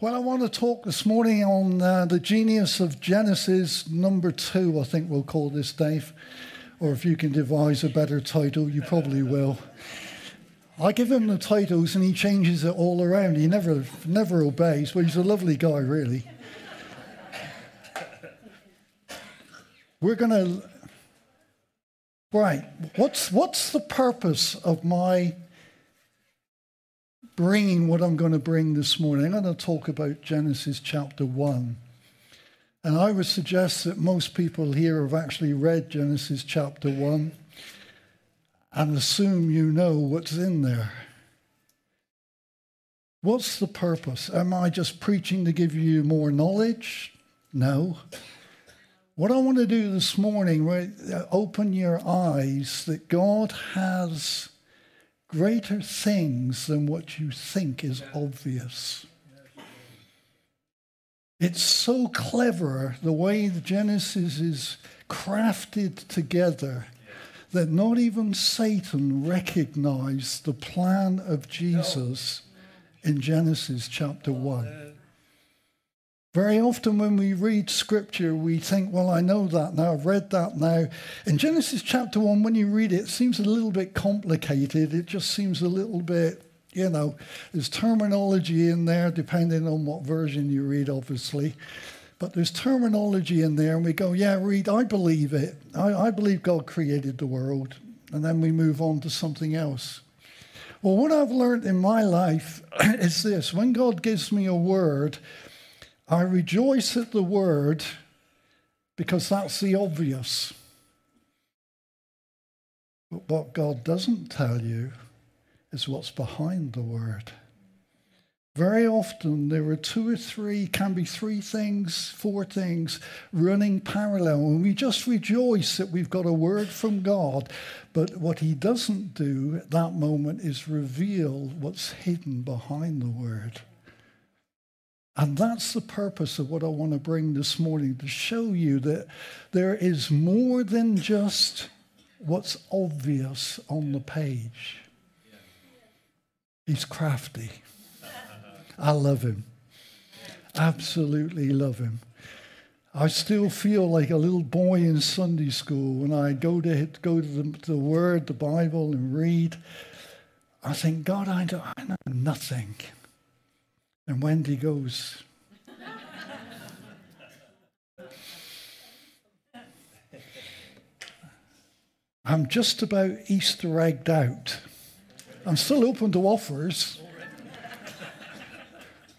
Well, I want to talk this morning on uh, the genius of Genesis number two, I think we'll call this, Dave. Or if you can devise a better title, you probably will. I give him the titles and he changes it all around. He never, never obeys, but he's a lovely guy, really. We're going to. Right. What's, what's the purpose of my bringing what I'm going to bring this morning. I'm going to talk about Genesis chapter 1. And I would suggest that most people here have actually read Genesis chapter 1 and assume you know what's in there. What's the purpose? Am I just preaching to give you more knowledge? No. What I want to do this morning, right, open your eyes that God has greater things than what you think is obvious. It's so clever the way the Genesis is crafted together that not even Satan recognized the plan of Jesus in Genesis chapter 1. Very often, when we read scripture, we think, well, I know that now, I've read that now. In Genesis chapter 1, when you read it, it seems a little bit complicated. It just seems a little bit, you know, there's terminology in there, depending on what version you read, obviously. But there's terminology in there, and we go, yeah, read, I believe it. I, I believe God created the world. And then we move on to something else. Well, what I've learned in my life is this when God gives me a word, I rejoice at the word because that's the obvious. But what God doesn't tell you is what's behind the word. Very often there are two or three, can be three things, four things running parallel, and we just rejoice that we've got a word from God. But what he doesn't do at that moment is reveal what's hidden behind the word. And that's the purpose of what I want to bring this morning to show you that there is more than just what's obvious on the page. He's crafty. I love him. Absolutely love him. I still feel like a little boy in Sunday school when I go to go to the, the Word, the Bible, and read. I think, God, I, I know nothing. And Wendy goes, I'm just about Easter egged out. I'm still open to offers.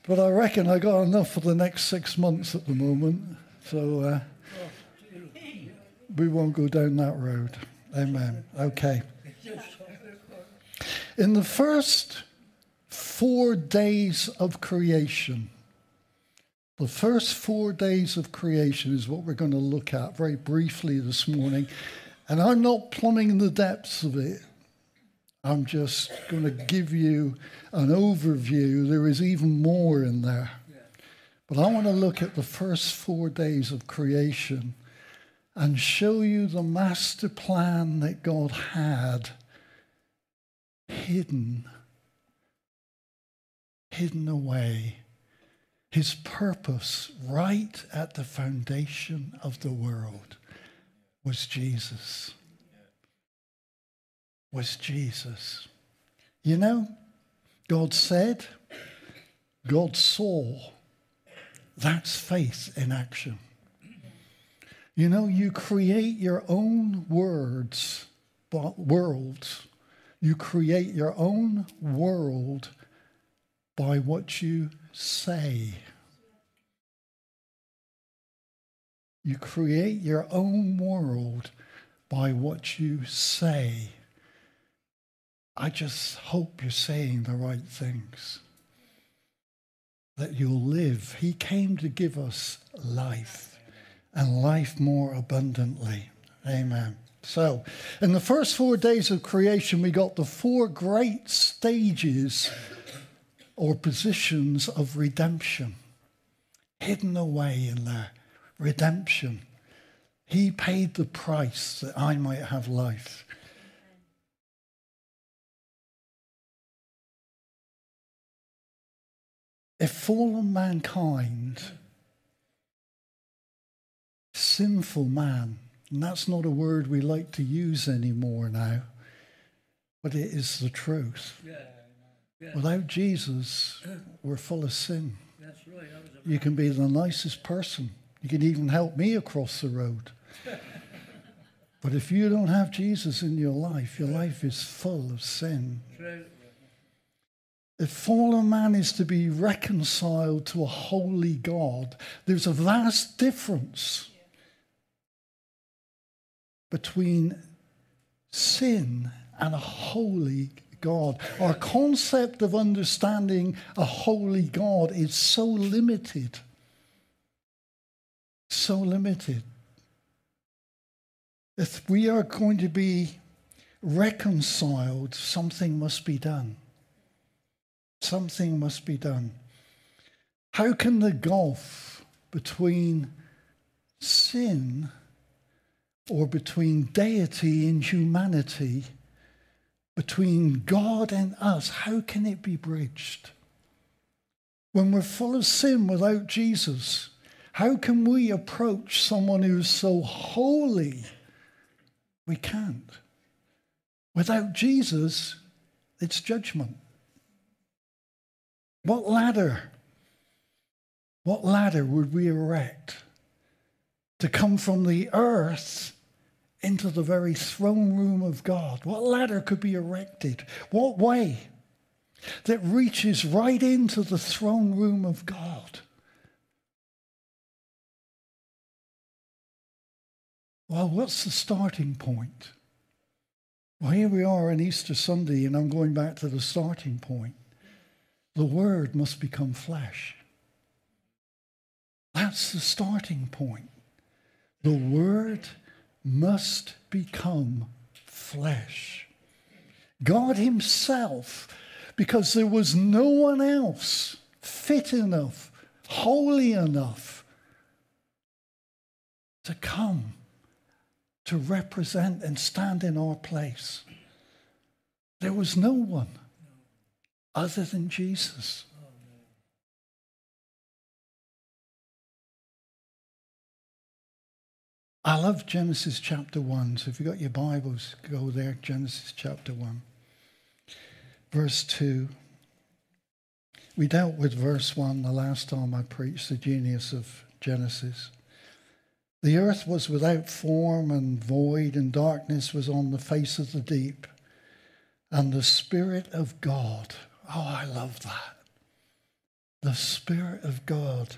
But I reckon I got enough for the next six months at the moment. So uh, we won't go down that road. Amen. Okay. In the first four days of creation. The first four days of creation is what we're going to look at very briefly this morning. And I'm not plumbing the depths of it. I'm just going to give you an overview. There is even more in there. But I want to look at the first four days of creation and show you the master plan that God had hidden hidden away. His purpose right at the foundation of the world was Jesus. Was Jesus. You know, God said, God saw. That's faith in action. You know, you create your own words, worlds. You create your own world by what you say. You create your own world by what you say. I just hope you're saying the right things. That you'll live. He came to give us life and life more abundantly. Amen. So, in the first four days of creation, we got the four great stages or positions of redemption hidden away in there. Redemption. He paid the price that I might have life. If fallen mankind, sinful man, and that's not a word we like to use anymore now, but it is the truth. Yeah. Yeah. Without Jesus, we're full of sin. That's right. You can be the nicest person. You can even help me across the road. but if you don't have Jesus in your life, your life is full of sin. If fallen man is to be reconciled to a holy God, there's a vast difference between sin and a holy God. Our concept of understanding a holy God is so limited. So limited. If we are going to be reconciled, something must be done. Something must be done. How can the gulf between sin or between deity and humanity between God and us, how can it be bridged? When we're full of sin without Jesus, how can we approach someone who's so holy? We can't. Without Jesus, it's judgment. What ladder? What ladder would we erect to come from the earth into the very throne room of God? What ladder could be erected? What way that reaches right into the throne room of God? Well, what's the starting point? Well, here we are on Easter Sunday, and I'm going back to the starting point. The Word must become flesh. That's the starting point. The Word must become flesh. God Himself, because there was no one else fit enough, holy enough to come to represent and stand in our place. There was no one other than Jesus. I love Genesis chapter 1. So if you've got your Bibles, go there, Genesis chapter 1. Verse 2. We dealt with verse 1 the last time I preached the genius of Genesis. The earth was without form and void, and darkness was on the face of the deep. And the Spirit of God, oh, I love that. The Spirit of God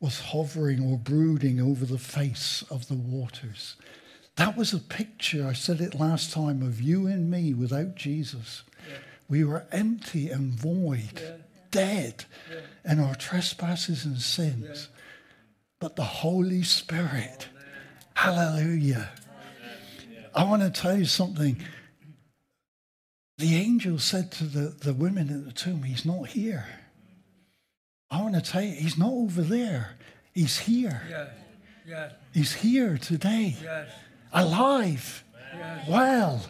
was hovering or brooding over the face of the waters. That was a picture, I said it last time, of you and me without Jesus. Yeah. We were empty and void, yeah. dead yeah. in our trespasses and sins. But the Holy Spirit, hallelujah. I want to tell you something. The angel said to the, the women at the tomb, He's not here. I want to tell you, he's not over there. He's here. Yes. Yes. He's here today. Yes. Alive. Yes. Well.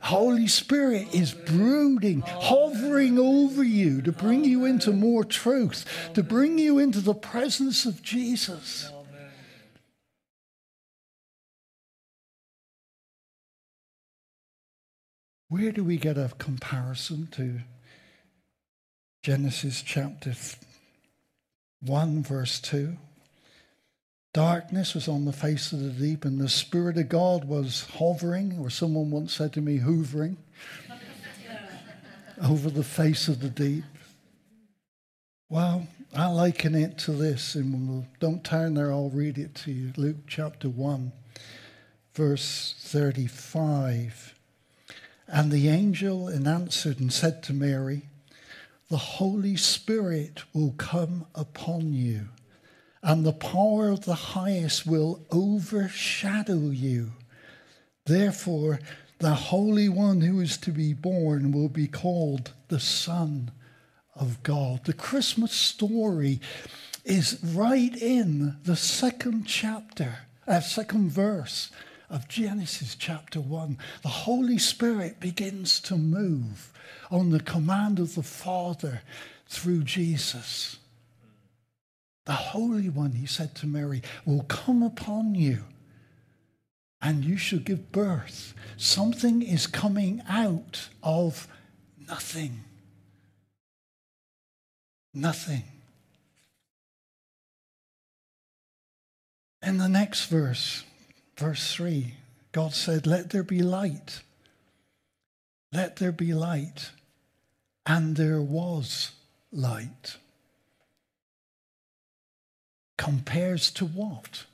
Holy Spirit is brooding, hovering over you to bring you into more truth, to bring you into the presence of Jesus. Where do we get a comparison to Genesis chapter 1, verse 2. Darkness was on the face of the deep, and the Spirit of God was hovering, or someone once said to me, hoovering, over the face of the deep. Well, I liken it to this, and we'll, don't turn there, I'll read it to you. Luke chapter 1, verse 35. And the angel answered and said to Mary, the Holy Spirit will come upon you, and the power of the highest will overshadow you. Therefore, the Holy One who is to be born will be called the Son of God. The Christmas story is right in the second chapter, uh, second verse of Genesis chapter 1. The Holy Spirit begins to move on the command of the Father through Jesus. The Holy One, he said to Mary, will come upon you and you shall give birth. Something is coming out of nothing. Nothing. In the next verse, verse 3, God said, Let there be light. Let there be light. And there was light. Compares to what?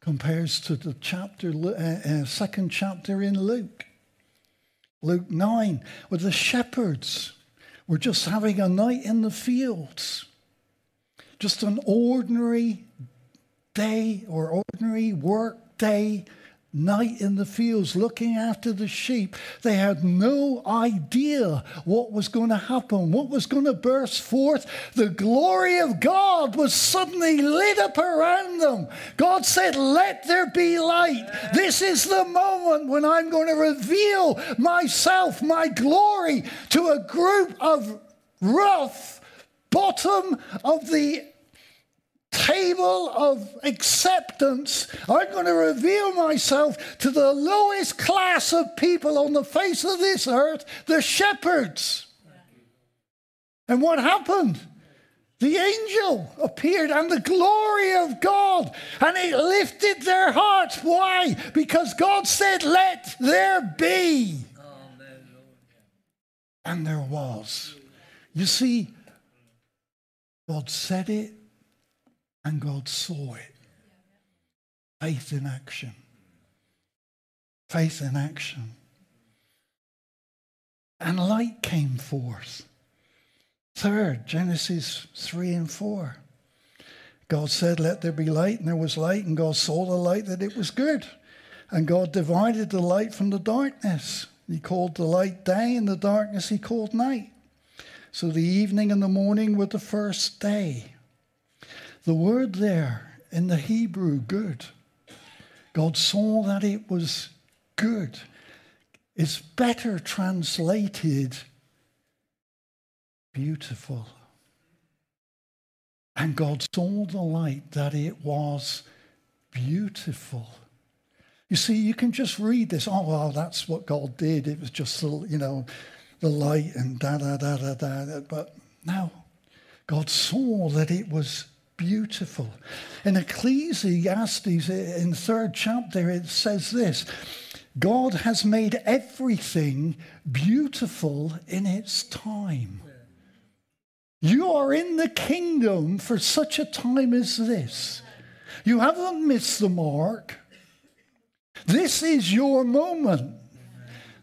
Compares to the chapter, uh, uh, second chapter in Luke. Luke 9, where the shepherds were just having a night in the fields. Just an ordinary day or ordinary work day night in the fields looking after the sheep. They had no idea what was going to happen, what was going to burst forth. The glory of God was suddenly lit up around them. God said, Let there be light. This is the moment when I'm going to reveal myself, my glory, to a group of rough, bottom of the table of acceptance, I'm going to reveal myself to the lowest class of people on the face of this earth, the shepherds. And what happened? The angel appeared and the glory of God, and it lifted their hearts. Why? Because God said, Let there be. And there was. You see, God said it, and God saw it. Faith in action. Faith in action. And light came forth. Third, Genesis 3 and 4. God said, Let there be light, and there was light, and God saw the light that it was good. And God divided the light from the darkness. He called the light day, and the darkness he called night. So the evening and the morning were the first day. The word there in the Hebrew, good, God saw that it was good. It's better translated beautiful. And God saw the light that it was beautiful. You see, you can just read this. Oh, well, that's what God did. It was just, you know, the light and da da da da da. But no, God saw that it was beautiful. In Ecclesiastes, eh, in third chapter, it says this God has made everything beautiful in its time. You are in the kingdom for such a time as this. You haven't missed the mark. This is your moment.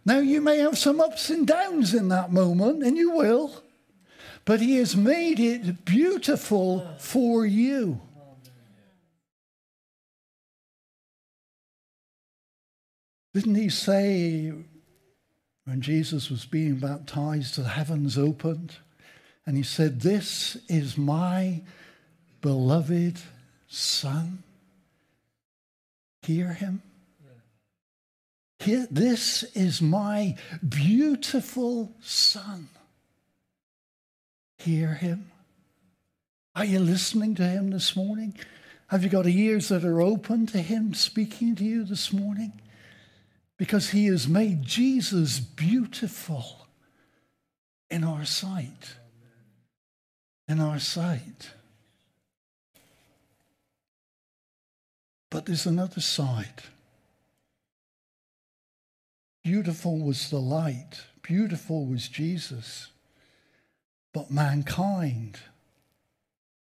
Now, you may have some ups and downs in that moment, and you will but He has made it beautiful for you. Didn't He say when Jesus was being baptized, the heavens opened, and He said, This is my beloved Son? Hear Him. Here, this is my beautiful son hear him? Are you listening to him this morning? Have you got ears that are open to him speaking to you this morning? Because he has made Jesus beautiful in our sight. In our sight. But there's another side. Beautiful was the light, beautiful was Jesus. But mankind,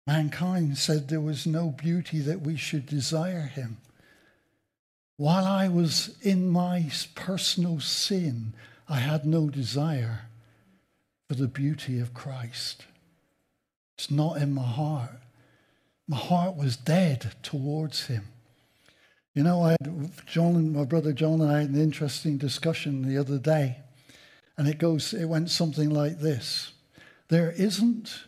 mankind said there was no beauty that we should desire him. While I was in my personal sin, I had no desire for the beauty of Christ. It's not in my heart. My heart was dead towards him. You know, I had John, and my brother John, and I had an interesting discussion the other day, and it goes, it went something like this. There isn't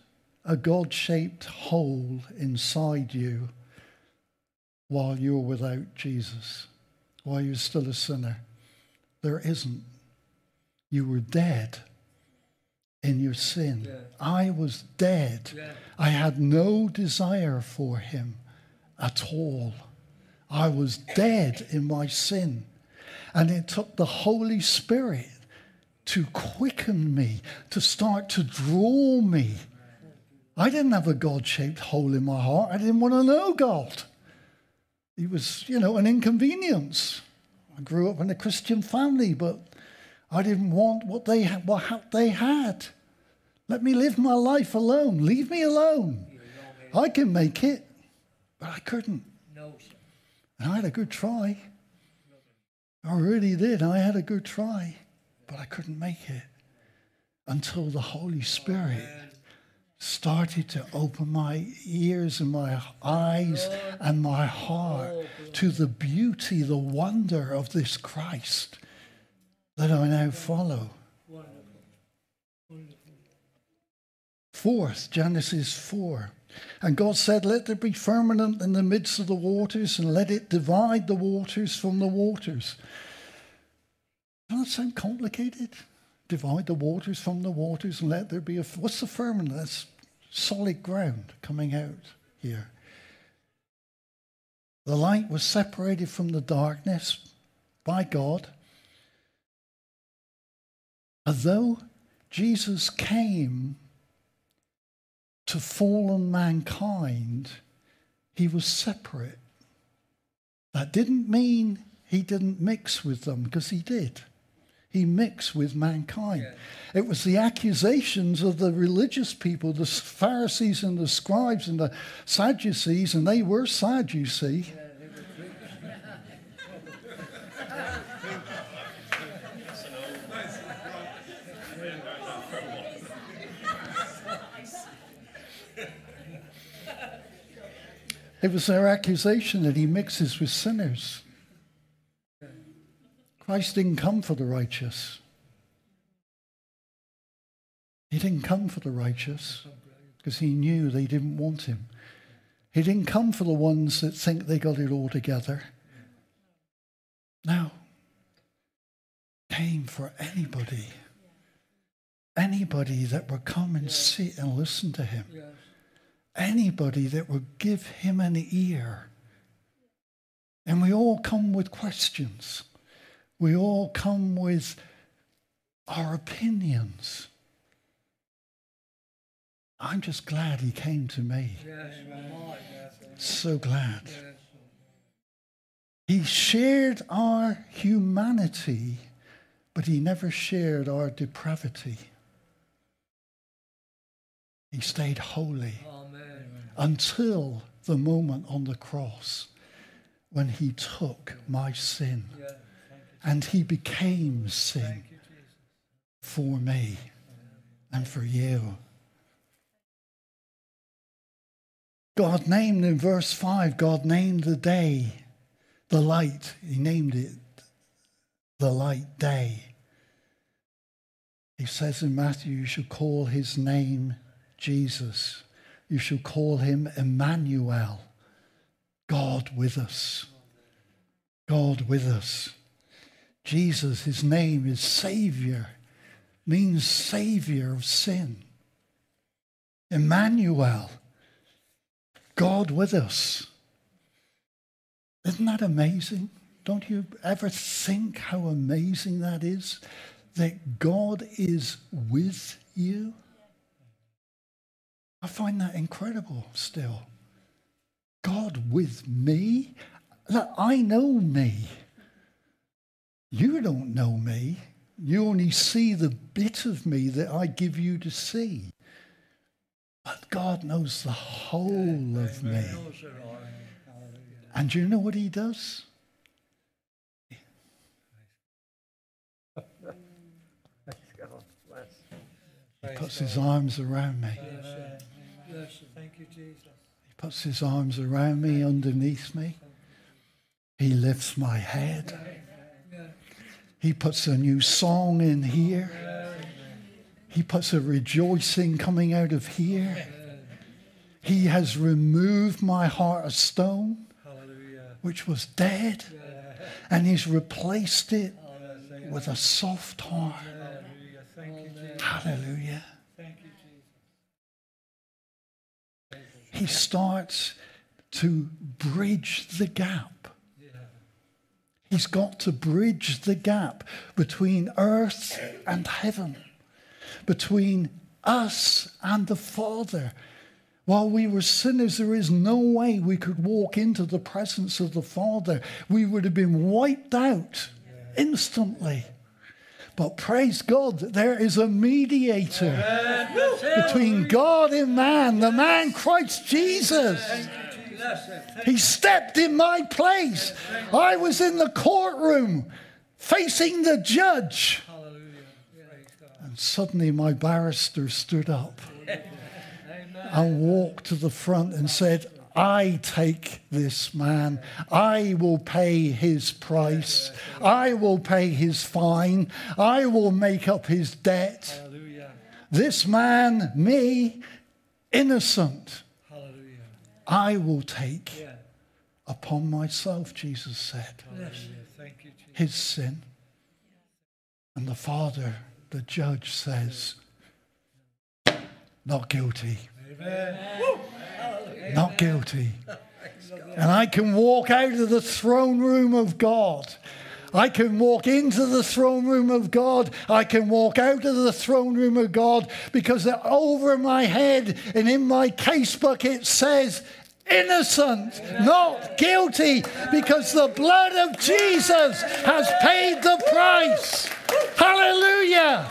a God shaped hole inside you while you're without Jesus, while you're still a sinner. There isn't. You were dead in your sin. I was dead. I had no desire for him at all. I was dead in my sin. And it took the Holy Spirit to quicken me, to start to draw me. I didn't have a God shaped hole in my heart. I didn't want to know God. He was, you know, an inconvenience. I grew up in a Christian family, but I didn't want what they, what they had. Let me live my life alone. Leave me alone. I can make it, but I couldn't. And I had a good try. I really did. I had a good try, but I couldn't make it until the Holy Spirit started to open my ears and my eyes and my heart to the beauty, the wonder of this Christ that I now follow. Fourth, Genesis 4. And God said, Let there be firmament in the midst of the waters, and let it divide the waters from the waters. That sound complicated? Divide the waters from the waters, and let there be a. What's the firmament? That's solid ground coming out here. The light was separated from the darkness by God. Although Jesus came to fallen mankind, he was separate. That didn't mean he didn't mix with them, because he did. He mixed with mankind. Yeah. It was the accusations of the religious people, the Pharisees and the scribes and the Sadducees, and they were sad, you see. Yeah. It was their accusation that he mixes with sinners. Christ didn't come for the righteous. He didn't come for the righteous because he knew they didn't want him. He didn't come for the ones that think they got it all together. No. Came for anybody. Anybody that would come and sit and listen to him anybody that would give him an ear. And we all come with questions. We all come with our opinions. I'm just glad he came to me. so glad. He shared our humanity, but he never shared our depravity. He stayed holy until the moment on the cross when he took my sin and he became sin for me and for you. God named in verse 5, God named the day, the light. He named it the light day. He says in Matthew, you should call his name Jesus. You shall call him Emmanuel, God with us. God with us. Jesus, his name is Savior, means Savior of sin. Emmanuel, God with us. Isn't that amazing? Don't you ever think how amazing that is? That God is with you? I find that incredible still. God with me? I know me. You don't know me. You only see the bit of me that I give you to see. But God knows the whole of me. And you know what he does? He puts his arms around me. Thank you, Jesus. He puts his arms around me, underneath me. He lifts my head. He puts a new song in here. He puts a rejoicing coming out of here. He has removed my heart of stone, which was dead, and He's replaced it with a soft heart. Hallelujah. He starts to bridge the gap He's got to bridge the gap between earth and heaven, between us and the Father. While we were sinners, there is no way we could walk into the presence of the Father. We would have been wiped out instantly. But praise God that there is a mediator between God and man, the man Christ Jesus. He stepped in my place. I was in the courtroom facing the judge. And suddenly my barrister stood up and walked to the front and said, I take this man. I will pay his price. I will pay his fine. I will make up his debt. This man, me, innocent. I will take yeah. upon myself, Jesus said, you, his sin. And the Father, the judge, says, not guilty. Amen not guilty. And I can walk out of the throne room of God. I can walk into the throne room of God. I can walk out of the throne room of God because they're over my head and in my casebook it says, innocent, not guilty, because the blood of Jesus has paid the price. Hallelujah.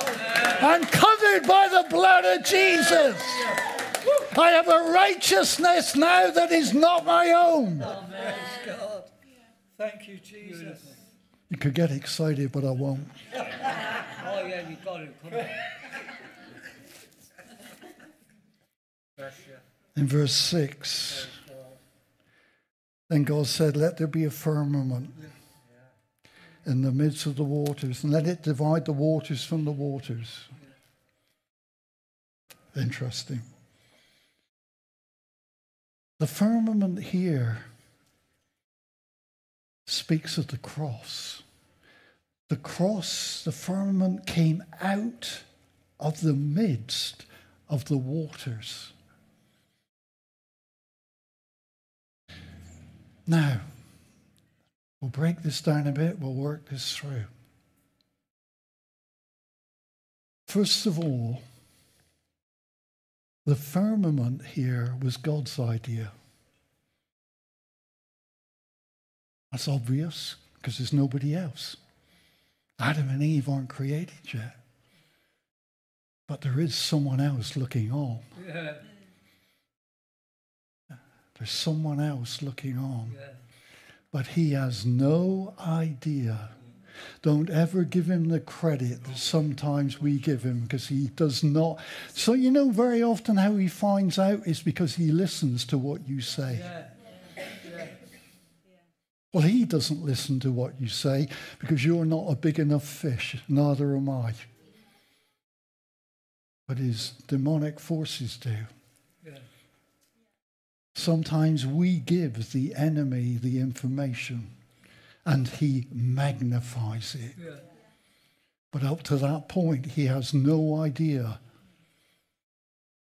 I'm covered by the blood of Jesus. I have a righteousness now that is not my own. Thank you, Jesus. You could get excited, but I won't. oh, yeah, you got it. Come on. In verse 6, then God said, Let there be a firmament in the midst of the waters, and let it divide the waters from the waters. Interesting. The firmament here speaks of the cross. The cross, the firmament came out of the midst of the waters. Now, we'll break this down a bit, we'll work this through. First of all, the firmament here was God's idea. That's obvious because there's nobody else. Adam and Eve aren't created yet. But there is someone else looking on. Yeah. There's someone else looking on. Yeah. But he has no idea don't ever give him the credit that sometimes we give him because he does not. So, you know, very often how he finds out is because he listens to what you say. Yeah. Well, he doesn't listen to what you say because you're not a big enough fish, neither am I. But his demonic forces do. Yeah. Sometimes we give the enemy the information and he magnifies it. Yeah. But up to that point, he has no idea.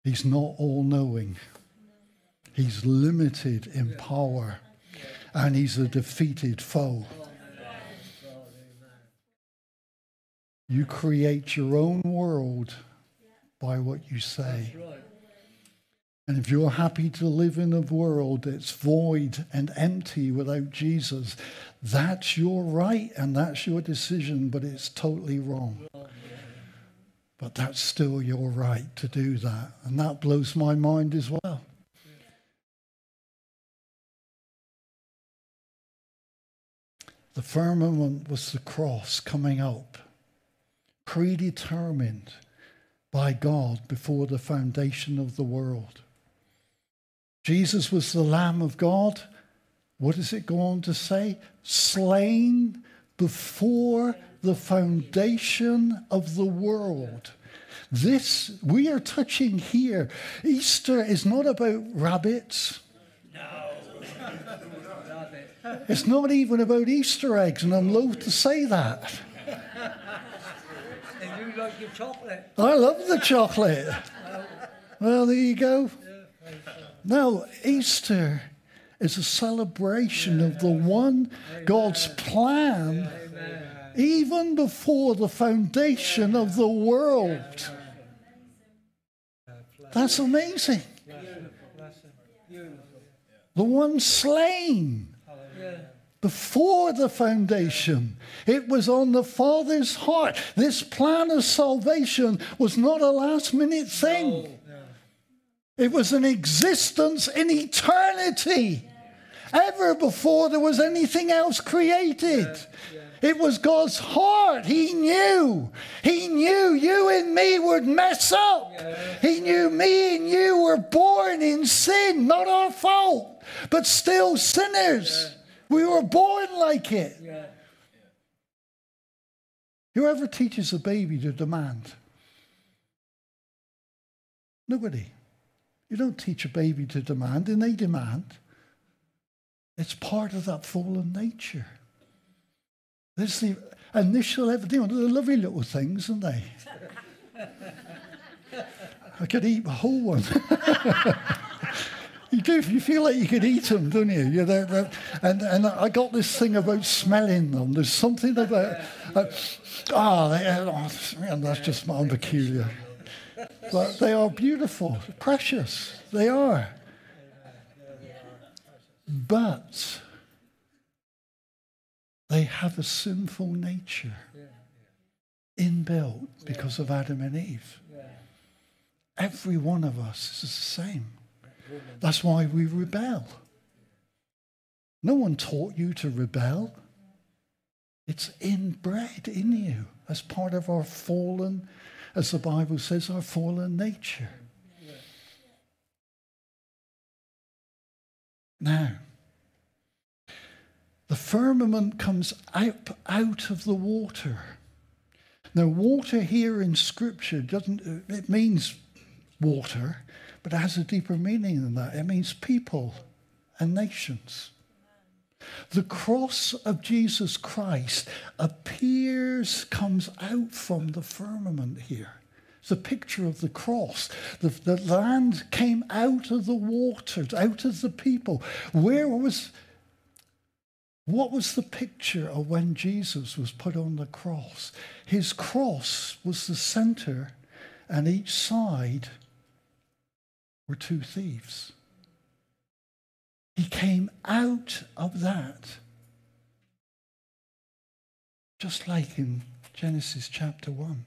He's not all knowing, he's limited in yeah. power, and he's a defeated foe. You create your own world by what you say. And if you're happy to live in a world that's void and empty without Jesus, that's your right and that's your decision, but it's totally wrong. But that's still your right to do that. And that blows my mind as well. The firmament was the cross coming up, predetermined by God before the foundation of the world. Jesus was the Lamb of God. What does it go on to say? Slain before the foundation of the world. This, we are touching here. Easter is not about rabbits. It's not even about Easter eggs, and I'm loath to say that. And you like your chocolate? I love the chocolate. well, there you go. Now, Easter is a celebration of the one God's plan even before the foundation of the world. That's amazing. The one slain before the foundation. It was on the Father's heart. This plan of salvation was not a last minute thing, it was an existence in eternity, ever before there was anything else created. It was God's heart. He knew. He knew you and me would mess up. He knew me and you were born in sin, not our fault, but still sinners. We were born like it. Whoever teaches a baby to demand? Nobody. You don't teach a baby to demand, and they demand. It's part of that fallen nature. There's the initial everything. They're lovely little things, aren't they? I could eat a whole one. you do. You feel like you could eat them, don't you? You're there, there. and and I got this thing about smelling them. There's something about. Uh, oh, they, oh, that's just my peculiar. But they are beautiful, precious. They are. But they have a sinful nature inbuilt because of Adam and Eve. Every one of us is the same. That's why we rebel. No one taught you to rebel. It's inbred in you as part of our fallen, as the Bible says, our fallen nature. Now, the firmament comes up out of the water. Now, water here in Scripture doesn't, it means water, but it has a deeper meaning than that. It means people and nations. The cross of Jesus Christ appears, comes out from the firmament here. It's a picture of the cross. The, the land came out of the waters, out of the people. Where was what was the picture of when Jesus was put on the cross? His cross was the center, and each side were two thieves. He came out of that, just like in Genesis chapter 1.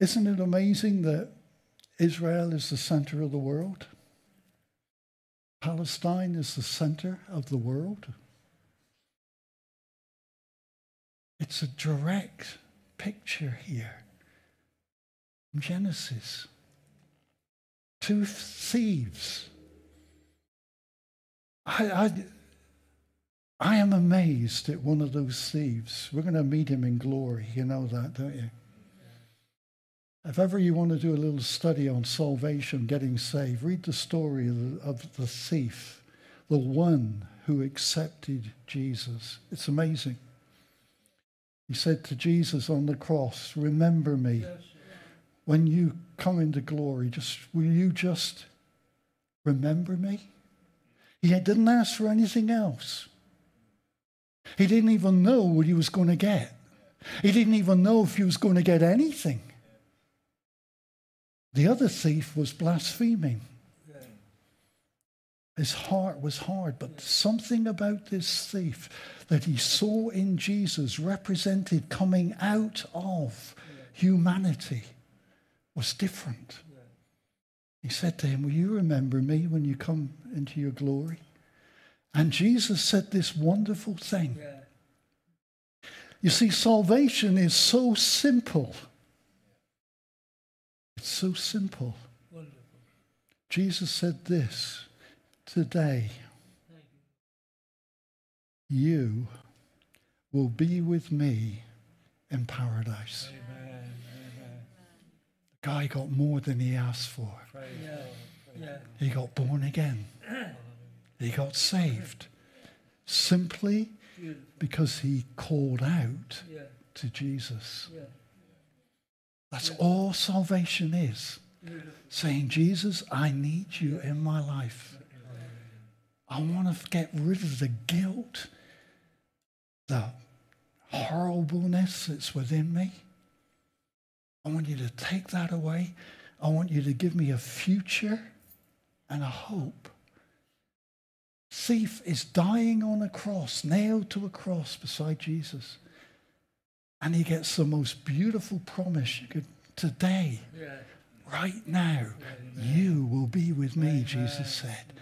Isn't it amazing that Israel is the center of the world? Palestine is the center of the world. It's a direct picture here Genesis. Two thieves. I, I, I am amazed at one of those thieves. We're going to meet him in glory. You know that, don't you? If ever you want to do a little study on salvation, getting saved, read the story of the, of the thief, the one who accepted Jesus. It's amazing. He said to Jesus on the cross, Remember me when you come into glory. Just will you just remember me? He didn't ask for anything else. He didn't even know what he was going to get. He didn't even know if he was going to get anything. The other thief was blaspheming. His heart was hard, but something about this thief that he saw in Jesus represented coming out of humanity was different. He said to him, Will you remember me when you come into your glory? And Jesus said this wonderful thing. You see, salvation is so simple. It's so simple. Wonderful. Jesus said this today, you will be with me in paradise. Amen. Guy got more than he asked for. Yeah. Yeah. He got born again. he got saved simply because he called out to Jesus. That's all salvation is. saying, Jesus, I need you in my life. I want to get rid of the guilt, the horribleness that's within me. I want you to take that away. I want you to give me a future and a hope. Thief is dying on a cross, nailed to a cross beside Jesus. And he gets the most beautiful promise you could today, yeah. right now, yeah, you will be with me, Jesus said,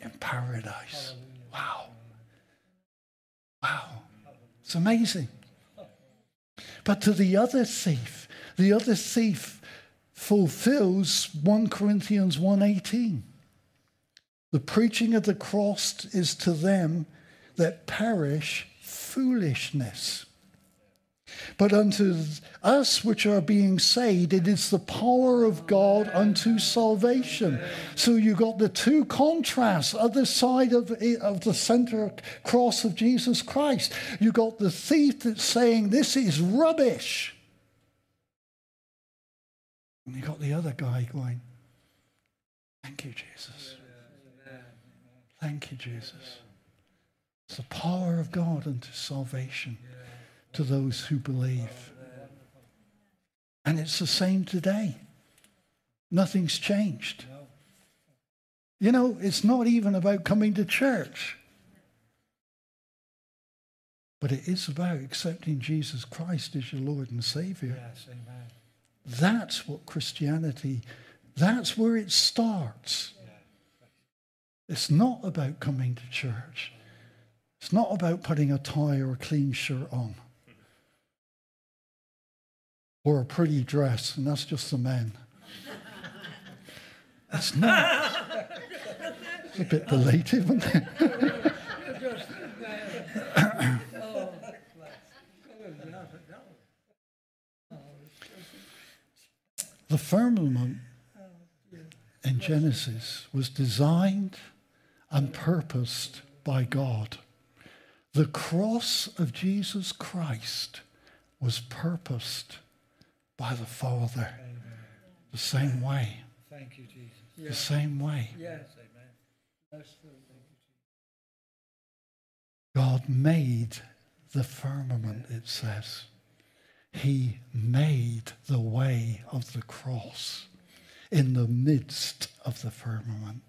in paradise. Wow. Wow. It's amazing. But to the other thief, the other thief fulfills 1 Corinthians 1:18. The preaching of the cross is to them that perish foolishness. But unto us which are being saved, it is the power of God unto salvation. So you got the two contrasts, other side of, of the center cross of Jesus Christ. You got the thief that's saying, This is rubbish. And you got the other guy going, Thank you, Jesus. Thank you, Jesus. It's the power of God unto salvation to those who believe. And it's the same today. Nothing's changed. You know, it's not even about coming to church. But it is about accepting Jesus Christ as your Lord and Savior. Yes, amen. That's what Christianity, that's where it starts. It's not about coming to church. It's not about putting a tie or a clean shirt on or a pretty dress, and that's just the men. That's not. It's a bit belated, isn't it? the firmament in Genesis was designed and purposed by God. The cross of Jesus Christ was purposed by the Father. Amen. The same way. Thank you, Jesus. The yes. same way. Yes, amen. God made the firmament, it says. He made the way of the cross in the midst of the firmament.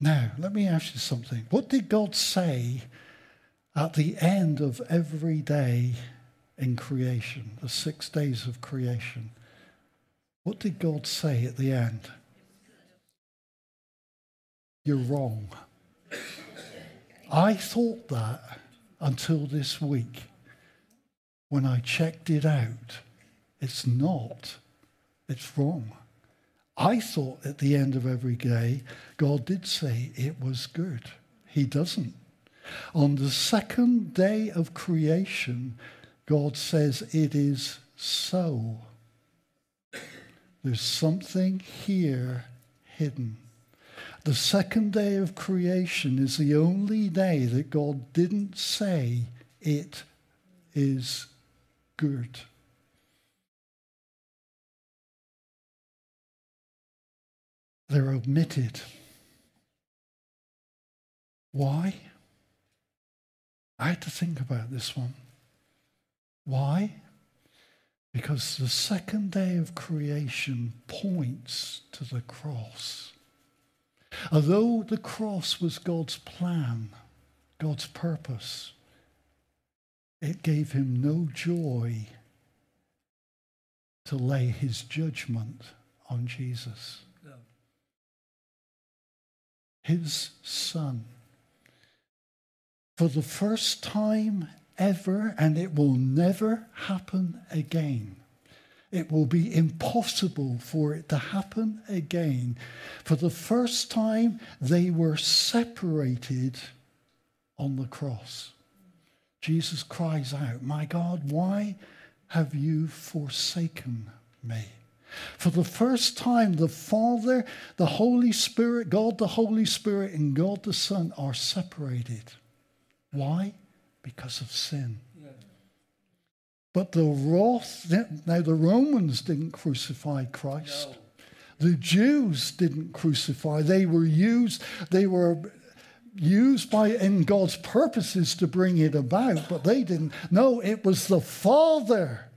Now, let me ask you something. What did God say at the end of every day in creation, the six days of creation? What did God say at the end? You're wrong. I thought that until this week when I checked it out. It's not. It's wrong. I thought at the end of every day, God did say it was good. He doesn't. On the second day of creation, God says it is so. There's something here hidden. The second day of creation is the only day that God didn't say it is good. They're omitted. Why? I had to think about this one. Why? Because the second day of creation points to the cross. Although the cross was God's plan, God's purpose, it gave him no joy to lay his judgment on Jesus. His son. For the first time ever, and it will never happen again. It will be impossible for it to happen again. For the first time, they were separated on the cross. Jesus cries out, My God, why have you forsaken me? For the first time, the Father, the Holy Spirit, God the Holy Spirit, and God the Son are separated. Why? Because of sin. But the wrath, now the Romans didn't crucify Christ. The Jews didn't crucify. They were used, they were used by in God's purposes to bring it about, but they didn't. No, it was the Father.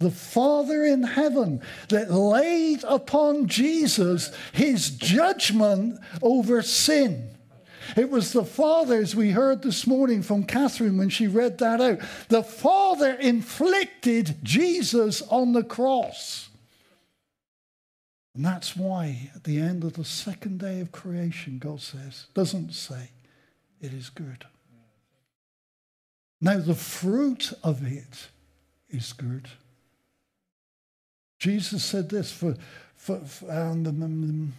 The Father in heaven that laid upon Jesus his judgment over sin. It was the Father, as we heard this morning from Catherine when she read that out. The Father inflicted Jesus on the cross. And that's why at the end of the second day of creation, God says, doesn't say, it is good. Now, the fruit of it is good. Jesus said this for, for, for um,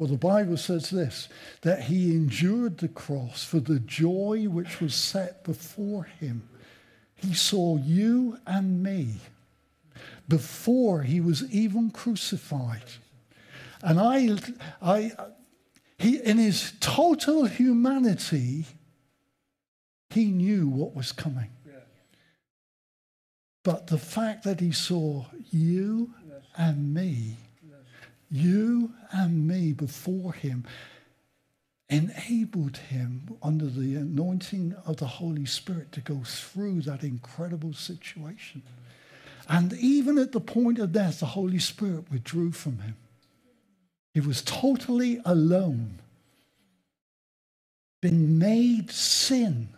well, the Bible says this that he endured the cross for the joy which was set before him. He saw you and me before he was even crucified. And I, I, he, in his total humanity, he knew what was coming. But the fact that he saw you and me, you and me before him, enabled him under the anointing of the Holy Spirit to go through that incredible situation. And even at the point of death, the Holy Spirit withdrew from him. He was totally alone, been made sin,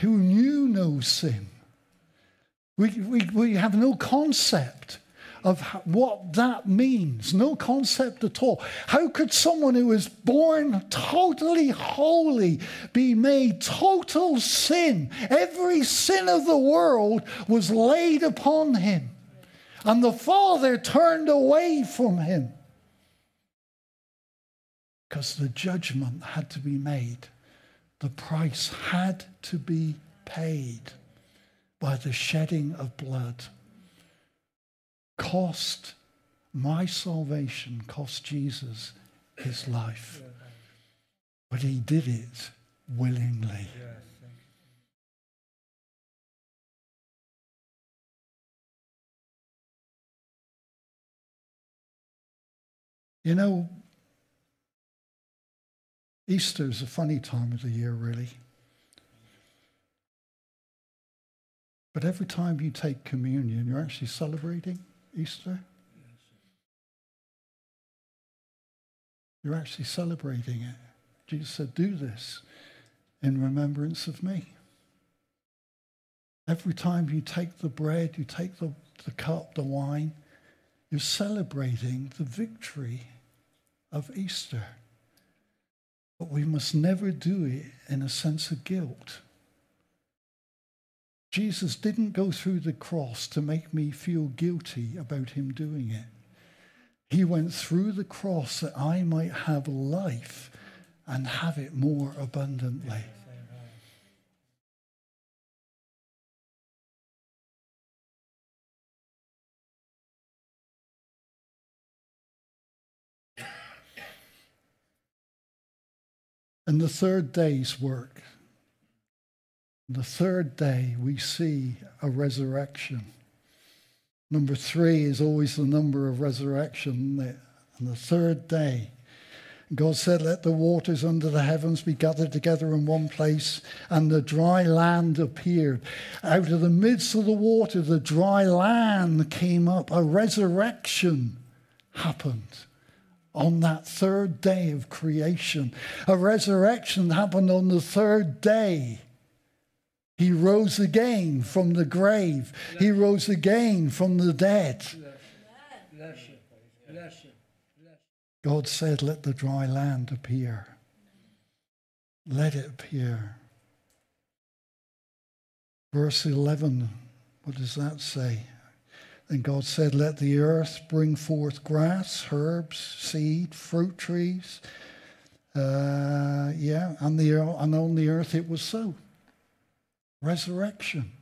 who knew no sin. We, we, we have no concept of what that means. No concept at all. How could someone who was born totally holy be made total sin? Every sin of the world was laid upon him. And the Father turned away from him because the judgment had to be made. The price had to be paid by the shedding of blood cost my salvation, cost Jesus his life. But he did it willingly. You know, Easter is a funny time of the year, really. But every time you take communion, you're actually celebrating Easter? You're actually celebrating it. Jesus said, Do this in remembrance of me. Every time you take the bread, you take the, the cup, the wine, you're celebrating the victory of Easter. But we must never do it in a sense of guilt. Jesus didn't go through the cross to make me feel guilty about him doing it. He went through the cross that I might have life and have it more abundantly. And the third day's work the third day, we see a resurrection. Number three is always the number of resurrection. And the third day, God said, Let the waters under the heavens be gathered together in one place, and the dry land appeared. Out of the midst of the water, the dry land came up. A resurrection happened on that third day of creation. A resurrection happened on the third day he rose again from the grave. He rose again from the dead. God said, Let the dry land appear. Let it appear. Verse 11, what does that say? Then God said, Let the earth bring forth grass, herbs, seed, fruit trees. Uh, yeah, and, the, and on the earth it was so. Resurrection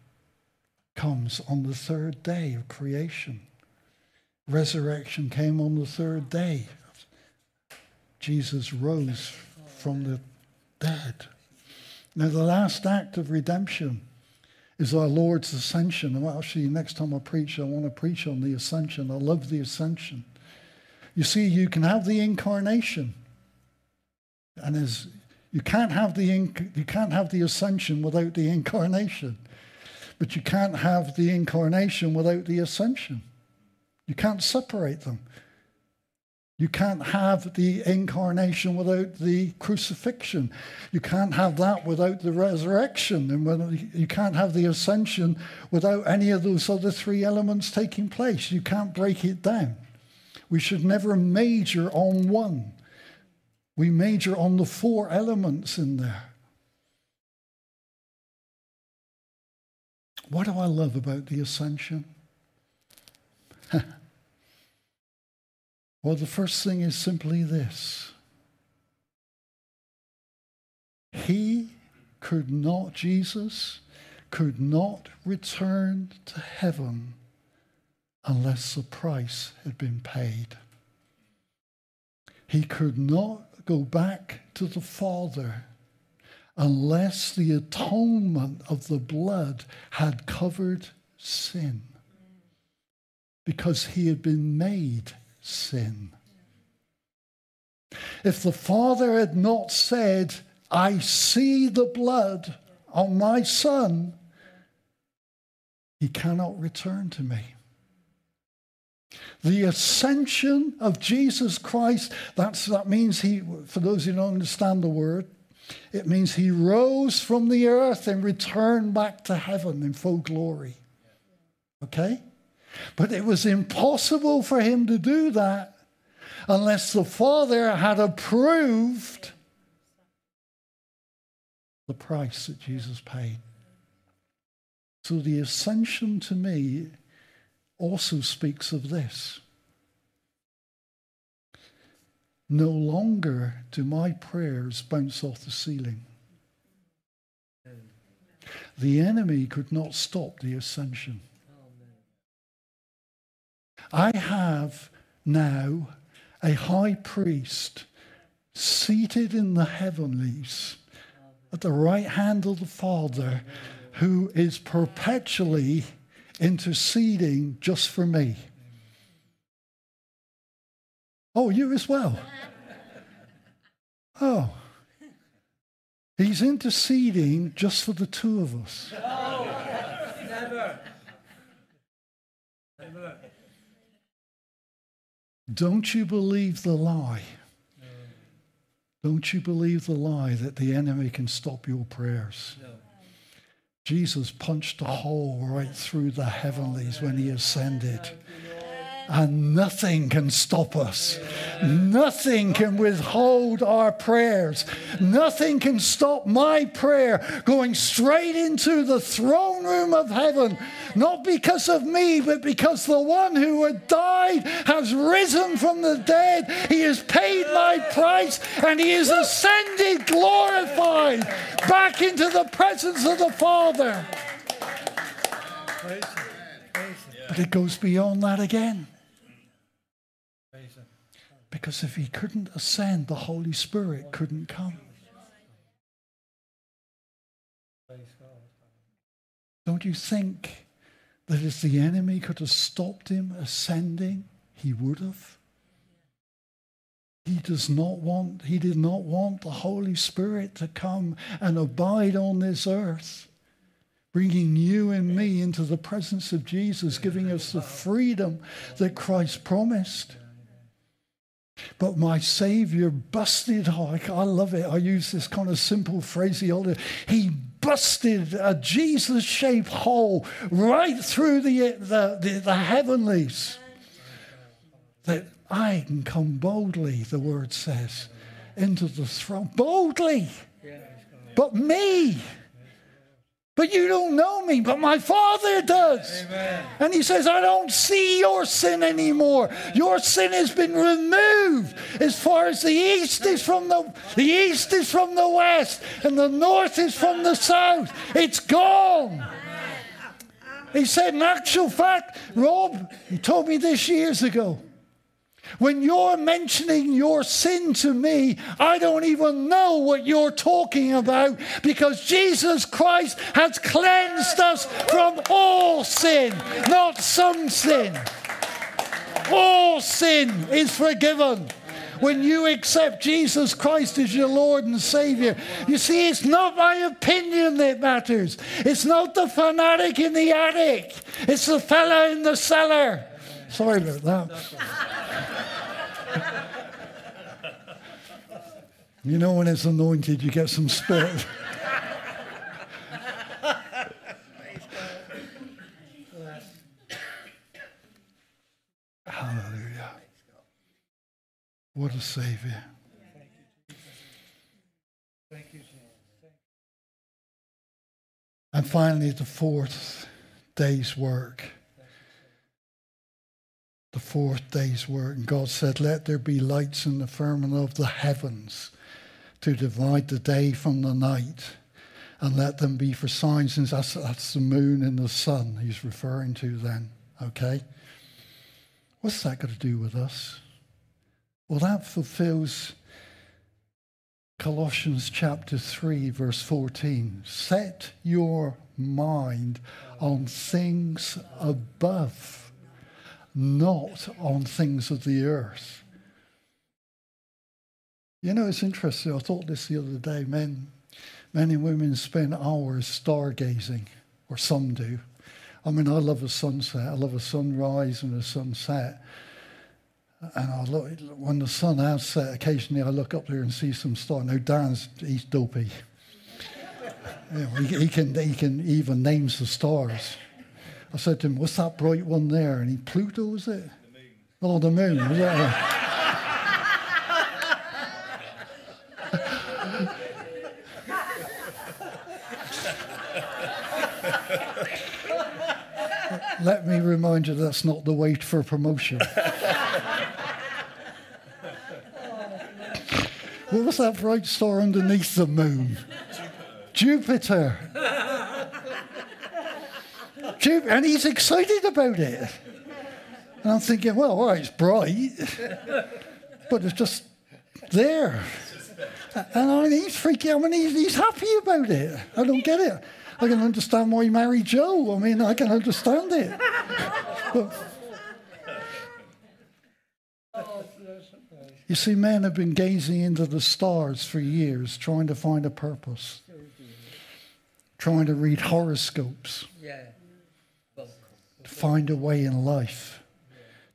comes on the third day of creation. Resurrection came on the third day. Jesus rose from the dead. Now, the last act of redemption is our Lord's ascension. Well, actually, next time I preach, I want to preach on the ascension. I love the ascension. You see, you can have the incarnation, and as you can't have the you can't have the ascension without the incarnation, but you can't have the incarnation without the ascension. You can't separate them. You can't have the incarnation without the crucifixion. You can't have that without the resurrection. And you can't have the ascension without any of those other three elements taking place. You can't break it down. We should never major on one. We major on the four elements in there. What do I love about the ascension? Well, the first thing is simply this He could not, Jesus could not return to heaven unless the price had been paid. He could not go back to the Father unless the atonement of the blood had covered sin because he had been made sin. If the Father had not said, I see the blood on my Son, he cannot return to me. The ascension of Jesus Christ, that's, that means he, for those who don't understand the word, it means he rose from the earth and returned back to heaven in full glory. Okay? But it was impossible for him to do that unless the Father had approved the price that Jesus paid. So the ascension to me also speaks of this. No longer do my prayers bounce off the ceiling. The enemy could not stop the ascension. I have now a high priest seated in the heavenlies at the right hand of the Father who is perpetually interceding just for me. Oh, you as well? Oh. He's interceding just for the two of us. never. Never. Don't you believe the lie? No. Don't you believe the lie that the enemy can stop your prayers? No. Jesus punched a hole right through the heavenlies when he ascended and nothing can stop us. Nothing can withhold our prayers. Nothing can stop my prayer going straight into the throne room of heaven, not because of me, but because the one who had died has risen from the dead. He has paid my price and he is ascended, glorified, back into the presence of the Father. But it goes beyond that again. Because if he couldn't ascend, the Holy Spirit couldn't come. Don't you think that if the enemy could have stopped him ascending, he would have? He does not want, he did not want the Holy Spirit to come and abide on this earth, bringing you and me into the presence of Jesus, giving us the freedom that Christ promised. But my Savior busted, oh, I love it. I use this kind of simple phraseology. He busted a Jesus shaped hole right through the, the, the, the heavenlies. That I can come boldly, the word says, into the throne. Boldly. But me. But you don't know me, but my Father does. Amen. And he says, I don't see your sin anymore. Your sin has been removed as far as the east is from the the east is from the west, and the north is from the south. It's gone. He said, in actual fact, Rob, he told me this years ago. When you're mentioning your sin to me, I don't even know what you're talking about because Jesus Christ has cleansed us from all sin, not some sin. All sin is forgiven when you accept Jesus Christ as your Lord and Savior. You see, it's not my opinion that matters. It's not the fanatic in the attic. It's the fellow in the cellar. Sorry about that. you know, when it's anointed, you get some spirit. Hallelujah. What a Savior. Thank you, And finally, the fourth day's work. The fourth day's work. And God said, Let there be lights in the firmament of the heavens to divide the day from the night. And let them be for signs. And that's, that's the moon and the sun he's referring to then. Okay? What's that got to do with us? Well, that fulfills Colossians chapter 3, verse 14. Set your mind on things above, not on things of the earth. You know, it's interesting. I thought this the other day. Men, men and women spend hours stargazing, or some do. I mean, I love a sunset. I love a sunrise and a sunset. And I look when the sun has set. Occasionally, I look up there and see some stars. Now, Dan's he's dopey. You know, he, he, can he can even names the stars. I said to him, "What's that bright one there?" And he, "Pluto, is it?" The moon. Oh, the moon. Is that Let me remind you that's not the wait for promotion. What was that bright star underneath the moon? Jupiter. Jupiter. And he's excited about it. And I'm thinking, well, right, it's bright, but it's just there. And I mean, he's freaking. I mean, he's, he's happy about it. I don't get it. I can understand why he married Joe. I mean, I can understand it. But, You see, men have been gazing into the stars for years, trying to find a purpose, trying to read horoscopes, to find a way in life,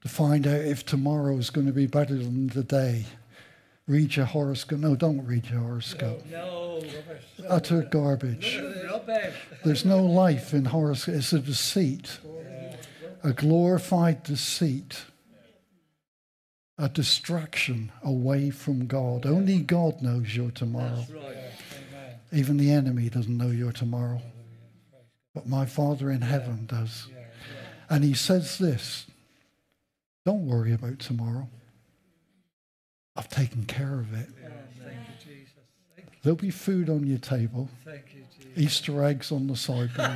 to find out if tomorrow is going to be better than today. Read your horoscope. No, don't read your horoscope. No, Utter garbage. There's no life in horoscope. It's a deceit, a glorified deceit a distraction away from God. Only God knows your tomorrow. Right. Even the enemy doesn't know your tomorrow. But my Father in heaven does. Yeah. And he says this Don't worry about tomorrow. I've taken care of it. You, Jesus. Thank you, There'll be food on your table, thank you, Jesus. Easter eggs on the sideboard.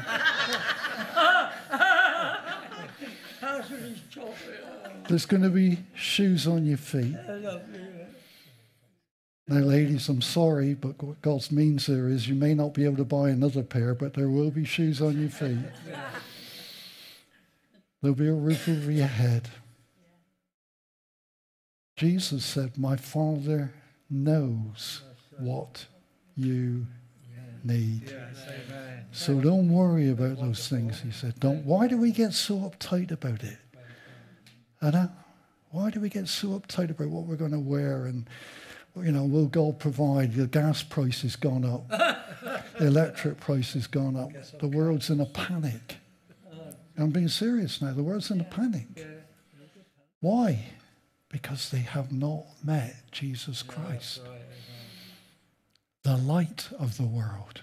How's with his chocolate? There's going to be shoes on your feet. Now, ladies, I'm sorry, but what God means there is you may not be able to buy another pair, but there will be shoes on your feet. There'll be a roof over your head. Jesus said, My Father knows what you need. So don't worry about those things, he said. Don't. Why do we get so uptight about it? I. Why do we get so uptight about what we're going to wear and, you know, will God provide? The gas price has gone up. the electric price has gone up. The world's in a panic. I'm being serious now. The world's in a panic. Why? Because they have not met Jesus Christ, the light of the world.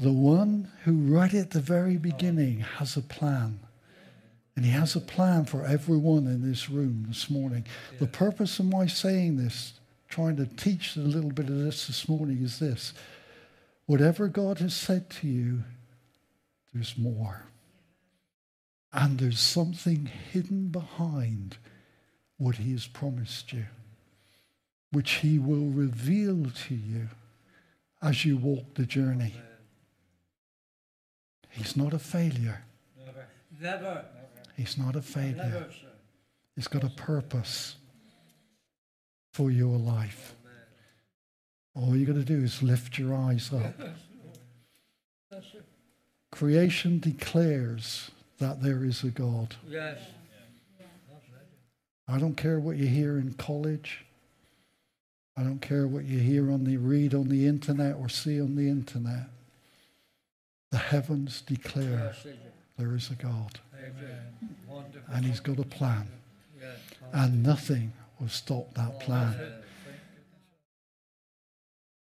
The one who, right at the very beginning, has a plan. And he has a plan for everyone in this room this morning. The purpose of my saying this, trying to teach a little bit of this this morning, is this whatever God has said to you, there's more. And there's something hidden behind what he has promised you, which he will reveal to you as you walk the journey. He's not a failure. Never. Never. He's not a failure. He's got a purpose for your life. All you got to do is lift your eyes up. Creation declares that there is a God. Yes. I don't care what you hear in college. I don't care what you hear on the read on the internet or see on the internet. The heavens declare there is a God Amen. And he's got a plan and nothing will stop that plan.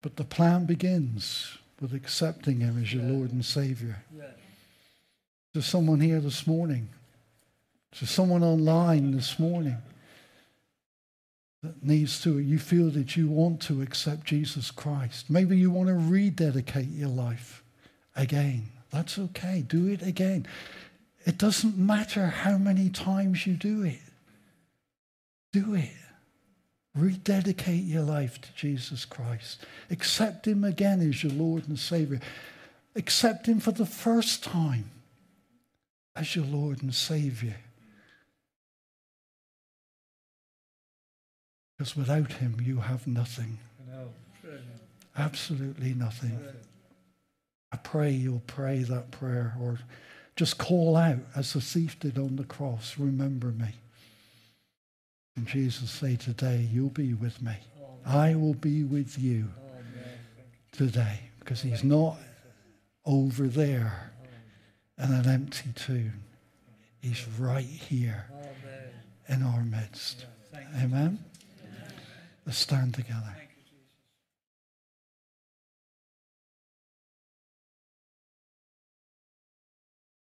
But the plan begins with accepting him as your Lord and Savior. There's someone here this morning. There's someone online this morning that needs to, you feel that you want to accept Jesus Christ. Maybe you want to rededicate your life again. That's okay. Do it again. It doesn't matter how many times you do it. Do it. Rededicate your life to Jesus Christ. Accept Him again as your Lord and Savior. Accept Him for the first time as your Lord and Savior. Because without Him, you have nothing. Absolutely nothing. I pray you'll pray that prayer or just call out as the thief did on the cross, remember me. And Jesus say today, you'll be with me. I will be with you today because he's not over there in an empty tomb. He's right here in our midst. Amen? Let's stand together.